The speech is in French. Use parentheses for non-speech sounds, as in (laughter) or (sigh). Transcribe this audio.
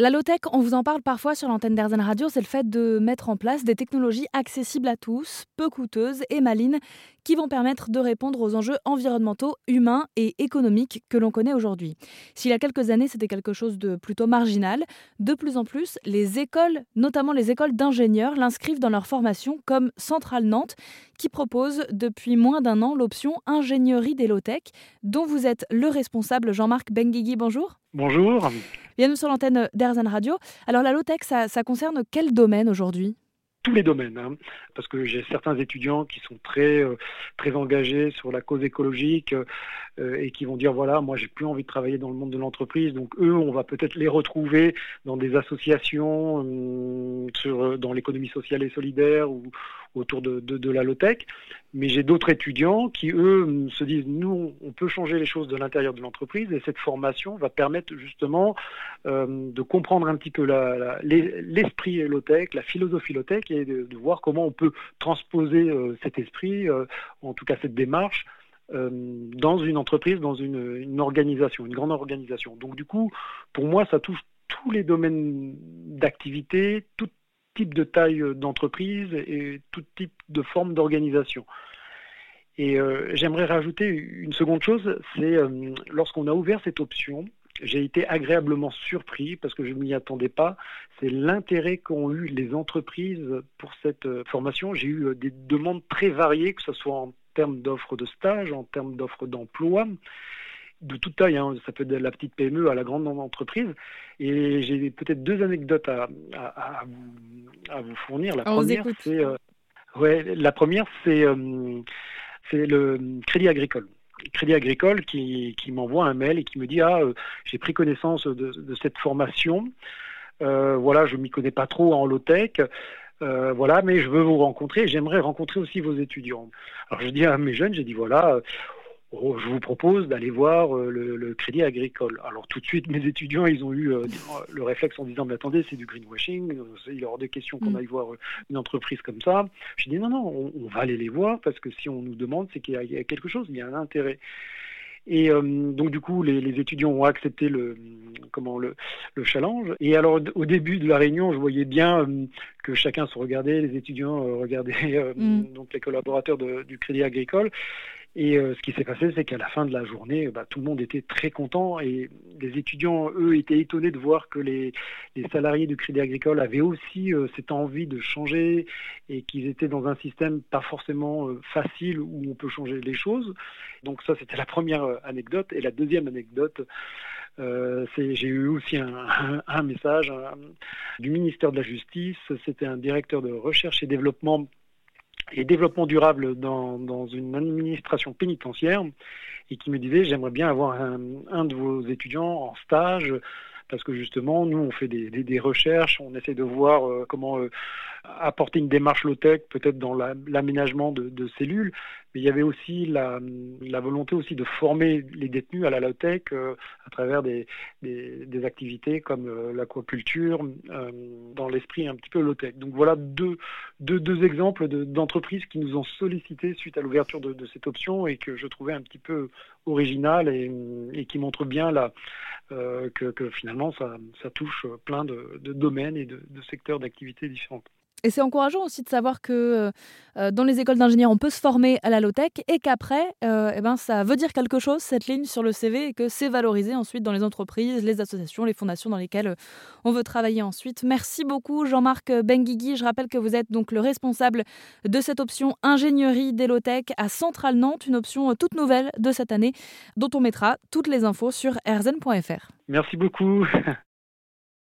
La low-tech, on vous en parle parfois sur l'antenne d'Airzen Radio, c'est le fait de mettre en place des technologies accessibles à tous, peu coûteuses et malines, qui vont permettre de répondre aux enjeux environnementaux, humains et économiques que l'on connaît aujourd'hui. S'il y a quelques années, c'était quelque chose de plutôt marginal, de plus en plus, les écoles, notamment les écoles d'ingénieurs, l'inscrivent dans leur formation comme Centrale Nantes, qui propose depuis moins d'un an l'option ingénierie des low-tech, dont vous êtes le responsable, Jean-Marc Benguigui. Bonjour. Bonjour. Bienvenue sur l'antenne d'Airzen Radio. Alors la low-tech, ça, ça concerne quel domaine aujourd'hui? Tous les domaines, hein, parce que j'ai certains étudiants qui sont très euh, très engagés sur la cause écologique euh, et qui vont dire voilà moi j'ai plus envie de travailler dans le monde de l'entreprise donc eux on va peut-être les retrouver dans des associations euh, sur dans l'économie sociale et solidaire ou autour de, de, de la low-tech mais j'ai d'autres étudiants qui, eux, se disent, nous, on peut changer les choses de l'intérieur de l'entreprise et cette formation va permettre justement euh, de comprendre un petit peu l'esprit la, low-tech, la philosophie low-tech et de, voir comment on peut transposer euh, cet esprit, euh, en tout cas cette démarche, dans une entreprise, dans une, une, organisation, une grande organisation. Donc du coup, pour moi, ça touche tous les domaines d'activité, toutes de taille euh, d'entreprise et tout type de forme d'organisation. Et euh, j'aimerais rajouter une seconde chose, c'est euh, lorsqu'on a ouvert cette option, j'ai été agréablement surpris parce que je ne m'y attendais pas. C'est l'intérêt qu'ont eu les entreprises pour cette formation. J'ai eu des demandes très variées, que ce soit en termes d'offres de stage, en termes d'offres d'emploi de toute taille, hein. ça peut être de la petite PME à la grande entreprise. Et j'ai peut-être deux anecdotes à, à, vous, à, vous, fournir. La première, c'est euh, ouais, la première, c'est euh, c'est le Crédit Agricole. Crédit Agricole qui, qui m'envoie un mail et qui me dit ah euh, j'ai pris connaissance de, de cette formation. voilà, je m'y connais pas trop en low tech. voilà, mais je veux vous rencontrer. J'aimerais rencontrer aussi vos étudiants. Alors je dis à mes jeunes, j'ai dit voilà, je vous propose d'aller voir euh, le, crédit agricole. Alors tout de suite, mes étudiants, ils ont eu euh, le réflexe en disant, mais attendez, c'est du greenwashing, euh, il est hors de question qu'on mm. aille voir une entreprise comme ça. Je dis, non, non, on, va aller les voir, parce que si on nous demande, c'est qu'il y, a quelque chose, il y a un intérêt. Et donc du coup, les, étudiants ont accepté le comment le, le, challenge. Et alors au début de la réunion, je voyais bien que chacun se regardait, les étudiants regardaient mm. donc les collaborateurs du Crédit Agricole. Et euh, ce qui s'est passé, c'est qu'à la fin de la journée, bah, tout le monde était très content et les étudiants, eux, étaient étonnés de voir que les, salariés du Crédit Agricole avaient aussi euh, cette envie de changer et qu'ils étaient dans un système pas forcément euh, facile où on peut changer les choses. Donc ça, c'était la première anecdote. Et la deuxième anecdote, j'ai eu aussi un message du ministère de la Justice. C'était un directeur de recherche et développement et développement durable dans, une administration pénitentiaire. Et qui me disait j'aimerais bien avoir un, de vos étudiants en stage parce que justement nous on fait des, recherches, on essaie de voir euh, comment euh, apporter une démarche low-tech peut-être dans l'aménagement de, cellules, mais il y avait aussi la, volonté aussi de former les détenus à la low-tech euh, à travers des, activités comme euh, l'aquaculture, euh, dans l'esprit un petit peu low-tech. Donc voilà deux, deux, deux exemples d'entreprises qui nous ont sollicité suite à l'ouverture de, cette option et que je trouvais un petit peu original et, qui montre bien la, que, finalement ça, touche plein de, domaines et de, secteurs d'activité différentes. Et c'est encourageant aussi de savoir que dans les écoles d'ingénieurs, on peut se former à la et qu'après, euh, eh ben, ça veut dire quelque chose, cette ligne sur le CV, et que c'est valorisé ensuite dans les entreprises, les associations, les fondations dans lesquelles on veut travailler ensuite. Merci beaucoup Jean-Marc Benguigui. Je rappelle que vous êtes donc le responsable de cette option ingénierie des low-tech à Centrale Nantes, une option toute nouvelle de cette année dont on mettra toutes les infos sur erzen.fr. Merci beaucoup. (laughs)